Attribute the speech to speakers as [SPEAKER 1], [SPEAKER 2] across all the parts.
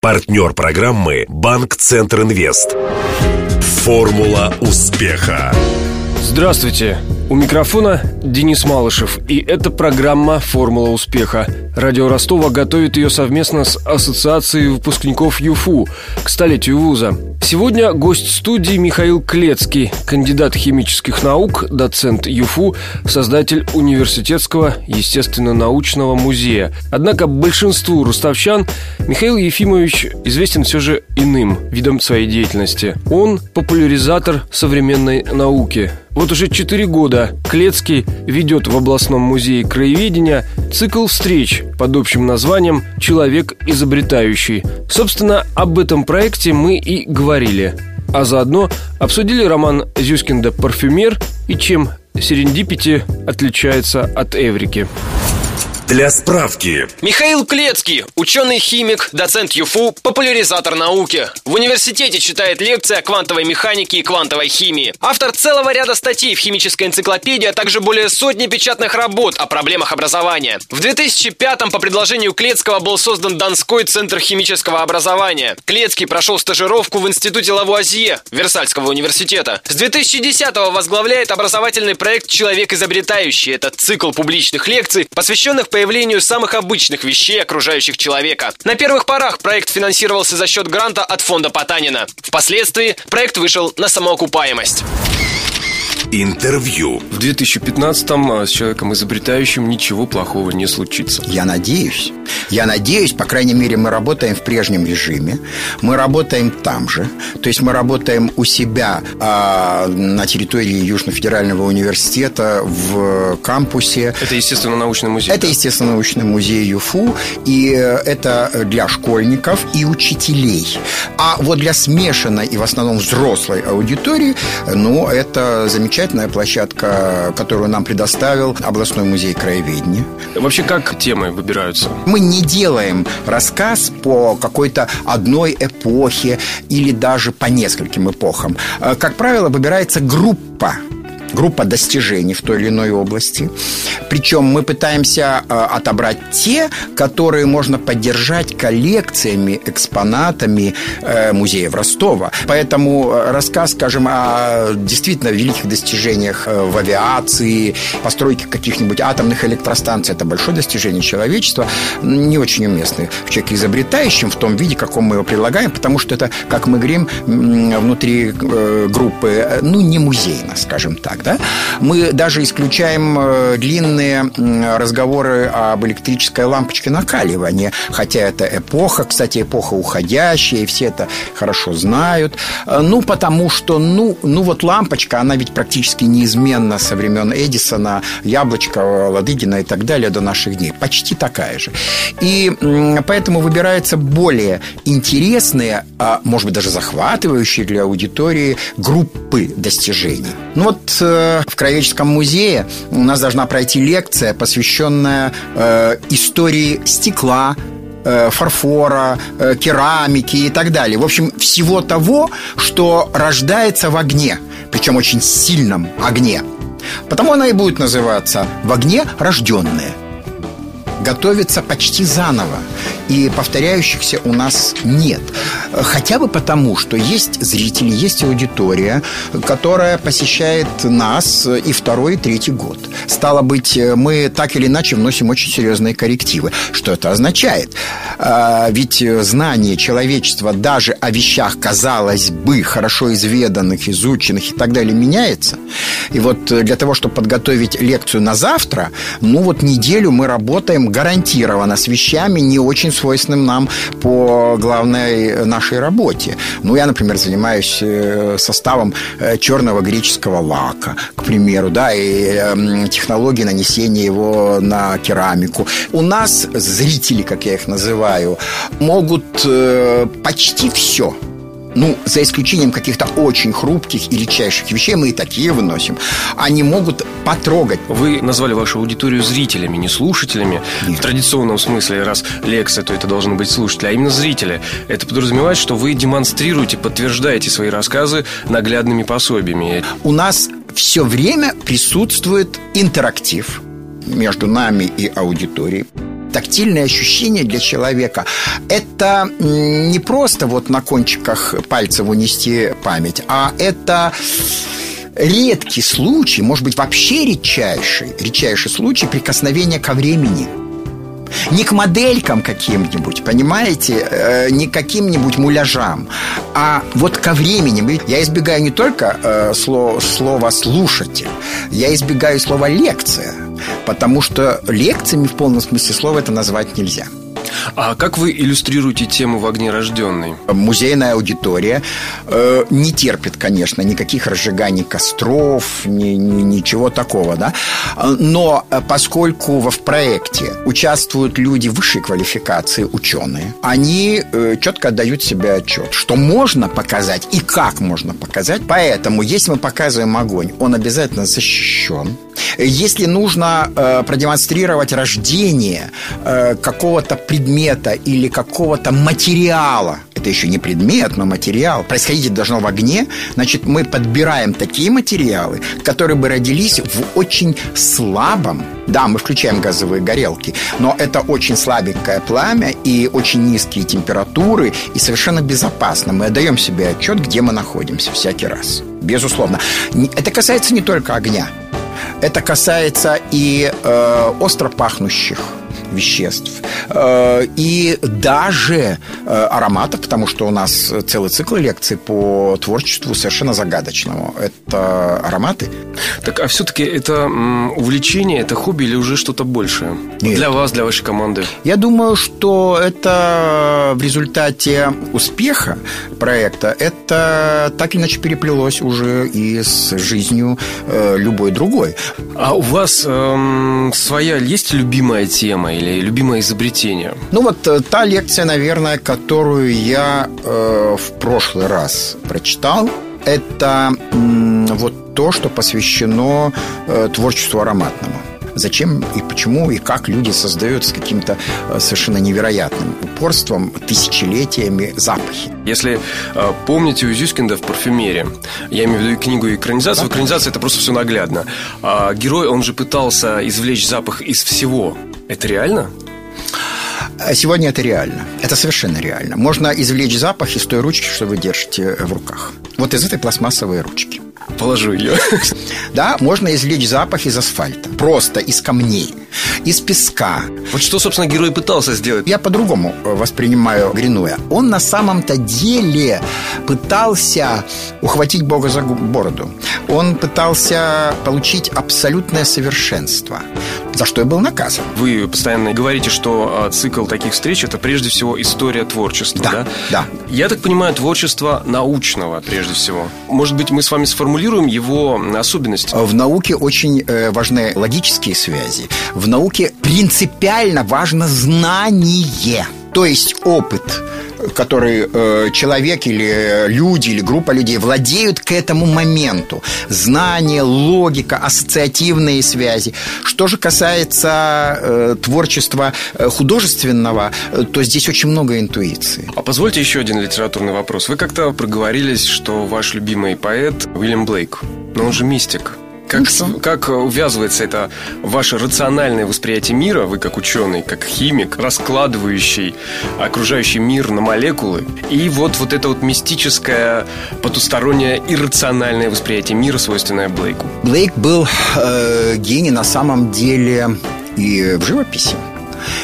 [SPEAKER 1] Партнер программы «Банк Центр Инвест». Формула успеха.
[SPEAKER 2] Здравствуйте! У микрофона Денис Малышев, и это программа «Формула успеха». Радио Ростова готовит ее совместно с Ассоциацией выпускников ЮФУ к столетию вуза. Сегодня гость студии Михаил Клецкий, кандидат химических наук, доцент ЮФУ, создатель университетского естественно-научного музея. Однако большинству ростовчан Михаил Ефимович известен все же иным видом своей деятельности. Он популяризатор современной науки – вот уже четыре года Клецкий ведет в областном музее краеведения цикл встреч под общим названием «Человек изобретающий». Собственно, об этом проекте мы и говорили. А заодно обсудили роман Зюскинда «Парфюмер» и чем Серендипити отличается от Эврики.
[SPEAKER 1] Для справки.
[SPEAKER 3] Михаил Клецкий, ученый-химик, доцент ЮФУ, популяризатор науки. В университете читает лекции о квантовой механике и квантовой химии. Автор целого ряда статей в химической энциклопедии, а также более сотни печатных работ о проблемах образования. В 2005-м по предложению Клецкого был создан Донской центр химического образования. Клецкий прошел стажировку в институте Лавуазье Версальского университета. С 2010-го возглавляет образовательный проект «Человек изобретающий». Это цикл публичных лекций, посвященных появлению самых обычных вещей, окружающих человека. На первых порах проект финансировался за счет гранта от фонда Потанина. Впоследствии проект вышел на самоокупаемость.
[SPEAKER 1] Интервью.
[SPEAKER 2] В 2015-м а, с человеком изобретающим ничего плохого не случится.
[SPEAKER 4] Я надеюсь. Я надеюсь, по крайней мере, мы работаем в прежнем режиме. Мы работаем там же. То есть мы работаем у себя а, на территории Южно-Федерального университета в кампусе.
[SPEAKER 2] Это, естественно, научный музей.
[SPEAKER 4] Это, естественно, научный музей ЮФУ. И это для школьников и учителей. А вот для смешанной и в основном взрослой аудитории, ну, это замечательная площадка, которую нам предоставил областной музей краеведения.
[SPEAKER 2] Вообще, как темы выбираются?
[SPEAKER 4] Мы не делаем рассказ по какой-то одной эпохе или даже по нескольким эпохам. Э, как правило, выбирается группа группа достижений в той или иной области. Причем мы пытаемся э, отобрать те, которые можно поддержать коллекциями, экспонатами э, музеев Ростова. Поэтому э, рассказ, скажем, о действительно великих достижениях в авиации, постройке каких-нибудь атомных электростанций, это большое достижение человечества, не очень уместный в человеке изобретающем в том виде, каком мы его предлагаем, потому что это, как мы говорим, внутри группы, ну, не музейно, скажем так так, да? Мы даже исключаем э, длинные разговоры об электрической лампочке накаливания, хотя это эпоха, кстати, эпоха уходящая, и все это хорошо знают. Э, ну, потому что, ну, ну вот лампочка, она ведь практически неизменна со времен Эдисона, Яблочко, Ладыгина и так далее до наших дней. Почти такая же. И поэтому выбираются более интересные, а может быть даже захватывающие для аудитории группы достижений. Ну вот э, в Краеведческом музее у нас должна пройти лекция, посвященная э, истории стекла, э, фарфора, э, керамики и так далее. В общем, всего того, что рождается в огне, причем очень сильном огне. Потому она и будет называться «В огне рожденные» готовится почти заново. И повторяющихся у нас нет. Хотя бы потому, что есть зрители, есть аудитория, которая посещает нас и второй, и третий год. Стало быть, мы так или иначе вносим очень серьезные коррективы. Что это означает? А, ведь знание человечества даже о вещах, казалось бы, хорошо изведанных, изученных и так далее, меняется. И вот для того, чтобы подготовить лекцию на завтра, ну вот неделю мы работаем гарантированно с вещами, не очень свойственным нам по главной нашей работе. Ну, я, например, занимаюсь э, составом э, черного греческого лака, к примеру, да, и эм, технологии нанесения его на керамику. У нас зрители, как я их называю, могут э, почти все ну, за исключением каких-то очень хрупких и редчайших вещей, мы и такие выносим, они могут потрогать.
[SPEAKER 2] Вы назвали вашу аудиторию зрителями, не слушателями. Нет. В традиционном смысле, раз лекция, то это должны быть слушатели, а именно зрители. Это подразумевает, что вы демонстрируете, подтверждаете свои рассказы наглядными пособиями.
[SPEAKER 4] У нас все время присутствует интерактив между нами и аудиторией. Тактильные ощущения для человека – это не просто вот на кончиках пальцев унести память, а это редкий случай, может быть, вообще редчайший, редчайший случай прикосновения ко времени – не к моделькам каким-нибудь, понимаете, э, не к каким-нибудь муляжам, а вот ко времени. Я избегаю не только э, слова, «слушатель», я избегаю слова «лекция», потому что лекциями в полном смысле слова это назвать нельзя.
[SPEAKER 2] А как вы иллюстрируете тему в огне рожденной?
[SPEAKER 4] Музейная аудитория э, не терпит, конечно, никаких разжиганий костров, ни, ни, ничего такого, да. Но э, поскольку в проекте участвуют люди высшей квалификации, ученые, они э, четко отдают себе отчет, что можно показать и как можно показать. Поэтому, если мы показываем огонь, он обязательно защищен. Если нужно э, продемонстрировать рождение э, какого-то предмета или какого-то материала, это еще не предмет, но материал, происходить должно в огне, значит, мы подбираем такие материалы, которые бы родились в очень слабом, да, мы включаем газовые горелки, но это очень слабенькое пламя и очень низкие температуры, и совершенно безопасно. Мы отдаем себе отчет, где мы находимся всякий раз. Безусловно. Это касается не только огня. Это касается и э, остро пахнущих веществ. Э, и даже э, ароматов, потому что у нас целый цикл лекций по творчеству совершенно загадочному. Это ароматы.
[SPEAKER 2] Так, а все-таки это увлечение, это хобби или уже что-то большее? Нет. Для вас, для вашей команды?
[SPEAKER 4] Я думаю, что это в результате успеха проекта, это так или иначе переплелось уже и с жизнью э, любой другой.
[SPEAKER 2] А у вас эм, своя есть любимая тема или любимое изобретение?
[SPEAKER 4] Ну вот э, та лекция, наверное, которую я э, в прошлый раз прочитал, это э, вот то, что посвящено э, творчеству ароматному зачем и почему и как люди создают с каким-то э, совершенно невероятным упорством тысячелетиями запахи.
[SPEAKER 2] Если э, помните у Зюскинда в парфюмерии, я имею в виду книгу и экранизацию, да? экранизация это просто все наглядно. А герой, он же пытался извлечь запах из всего. Это реально?
[SPEAKER 4] А сегодня это реально. Это совершенно реально. Можно извлечь запах из той ручки, что вы держите в руках. Вот из этой пластмассовой ручки.
[SPEAKER 2] Положу ее.
[SPEAKER 4] Да, можно извлечь запах из асфальта. Просто из камней, из песка.
[SPEAKER 2] Вот что, собственно, герой пытался сделать.
[SPEAKER 4] Я по-другому э, воспринимаю Гринуя. Он на самом-то деле пытался ухватить Бога за бороду. Он пытался получить абсолютное совершенство за что и был наказан.
[SPEAKER 2] Вы постоянно говорите, что а, цикл таких встреч это прежде всего история творчества, да?
[SPEAKER 4] Да. да.
[SPEAKER 2] Я так понимаю, творчество научного прежде всего. Может быть, мы с вами сформулируем его особенности?
[SPEAKER 4] В науке очень э, важны логические связи. В науке принципиально важно знание, то есть опыт который э, человек или люди, или группа людей владеют к этому моменту. Знание, логика, ассоциативные связи. Что же касается э, творчества э, художественного, э, то здесь очень много интуиции.
[SPEAKER 2] А позвольте еще один литературный вопрос. Вы как-то проговорились, что ваш любимый поэт Уильям Блейк, но он же мистик. Как, ну, как увязывается это ваше рациональное восприятие мира, вы как ученый, как химик, раскладывающий окружающий мир на молекулы, и вот, вот это вот мистическое, потустороннее, иррациональное восприятие мира, свойственное Блейку?
[SPEAKER 4] Блейк был э, гений на самом деле и в живописи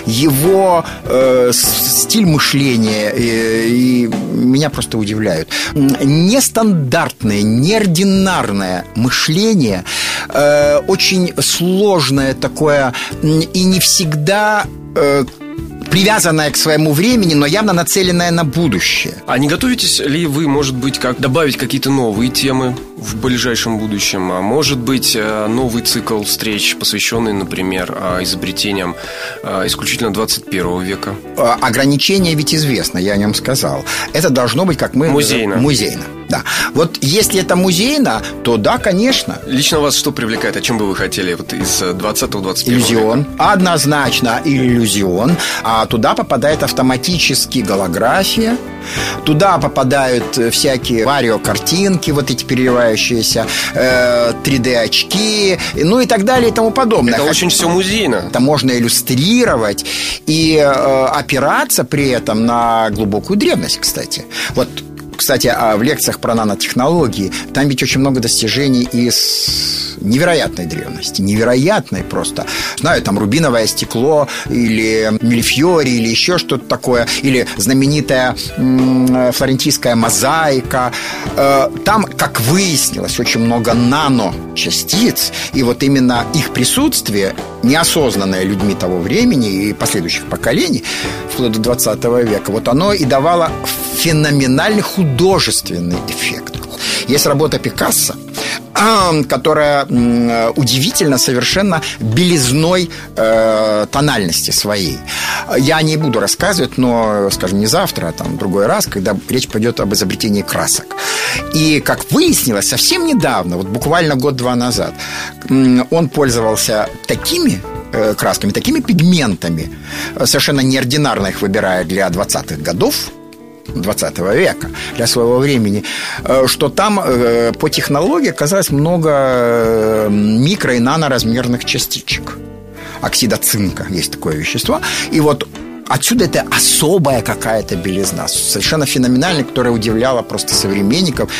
[SPEAKER 4] его э, стиль мышления э, и меня просто удивляют. Нестандартное, неординарное мышление, э, очень сложное такое и не всегда э, привязанная к своему времени, но явно нацеленная на будущее.
[SPEAKER 2] А не готовитесь ли вы, может быть, как добавить какие-то новые темы в ближайшем будущем? А может быть, э, новый цикл встреч, посвященный, например, а, изобретениям а, исключительно 21 века?
[SPEAKER 4] А, ограничение ведь известно, я о нем сказал. Это должно быть, как мы...
[SPEAKER 2] Музейно.
[SPEAKER 4] Музейно. Да. Вот если это музейно, то да, конечно.
[SPEAKER 2] Лично вас что привлекает? О чем бы вы хотели вот из 20-21
[SPEAKER 4] Иллюзион.
[SPEAKER 2] Века?
[SPEAKER 4] Однозначно иллюзион. А туда попадает автоматически голография, Туда попадают всякие варио-картинки, вот эти переливающиеся, э, 3D-очки, ну и так далее и тому подобное.
[SPEAKER 2] Это очень все музейно.
[SPEAKER 4] Это можно иллюстрировать и э, опираться при этом на глубокую древность, кстати. Вот кстати, а в лекциях про нанотехнологии там ведь очень много достижений из невероятной древности, невероятной просто. Знаю, там рубиновое стекло или мильфьори или еще что-то такое, или знаменитая флорентийская мозаика. Э, там, как выяснилось, очень много наночастиц, и вот именно их присутствие, неосознанное людьми того времени и последующих поколений, вплоть до 20 века, вот оно и давало феноменальный художественный эффект. Есть работа Пикассо, которая удивительно совершенно белизной э, тональности своей. Я не буду рассказывать, но, скажем, не завтра, а там другой раз, когда речь пойдет об изобретении красок. И, как выяснилось, совсем недавно, вот буквально год-два назад, он пользовался такими э, красками, такими пигментами, совершенно неординарно их выбирая для 20-х годов, 20 века для своего времени, э, что там э, по технологии оказалось много э, микро- и наноразмерных частичек. Оксида цинка есть такое вещество. И вот Отсюда это особая какая-то белизна, совершенно феноменальная, которая удивляла просто современников.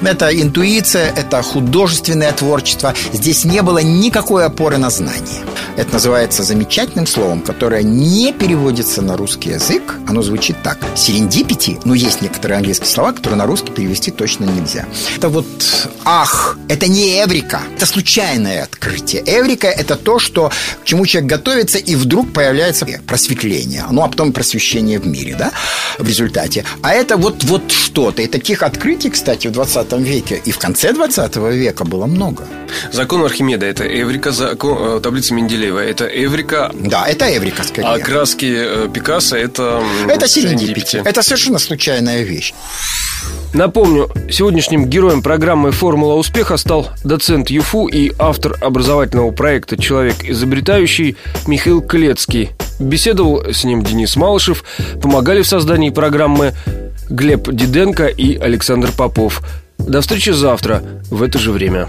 [SPEAKER 4] Это интуиция, это художественное творчество. Здесь не было никакой опоры на знание. Это называется замечательным словом, которое не переводится на русский язык. Оно звучит так. Серендипити, ну, есть некоторые английские слова, которые на русский перевести точно нельзя. Это вот ах, это не эврика, это случайное открытие. Эврика – это то, что, к чему человек готовится, и вдруг появляется просветление. Ну, а потом просвещение в мире, да, в результате. А это вот, вот что-то. И таких открытий, кстати, в 20 веке и в конце 20 века было много.
[SPEAKER 2] Закон Архимеда – это эврика, закон, э, таблица Менделеева – это эврика.
[SPEAKER 4] Да, это эврика, скорее.
[SPEAKER 2] А краски э, Пикассо – это…
[SPEAKER 4] Это серендипити. Это совершенно случайная вещь.
[SPEAKER 2] Напомню, сегодняшним героем программы «Формула успеха» стал доцент ЮФУ и автор образовательного проекта «Человек изобретающий» Михаил Клецкий. Беседовал с ним Денис Малышев, помогали в создании программы Глеб Диденко и Александр Попов. До встречи завтра в это же время.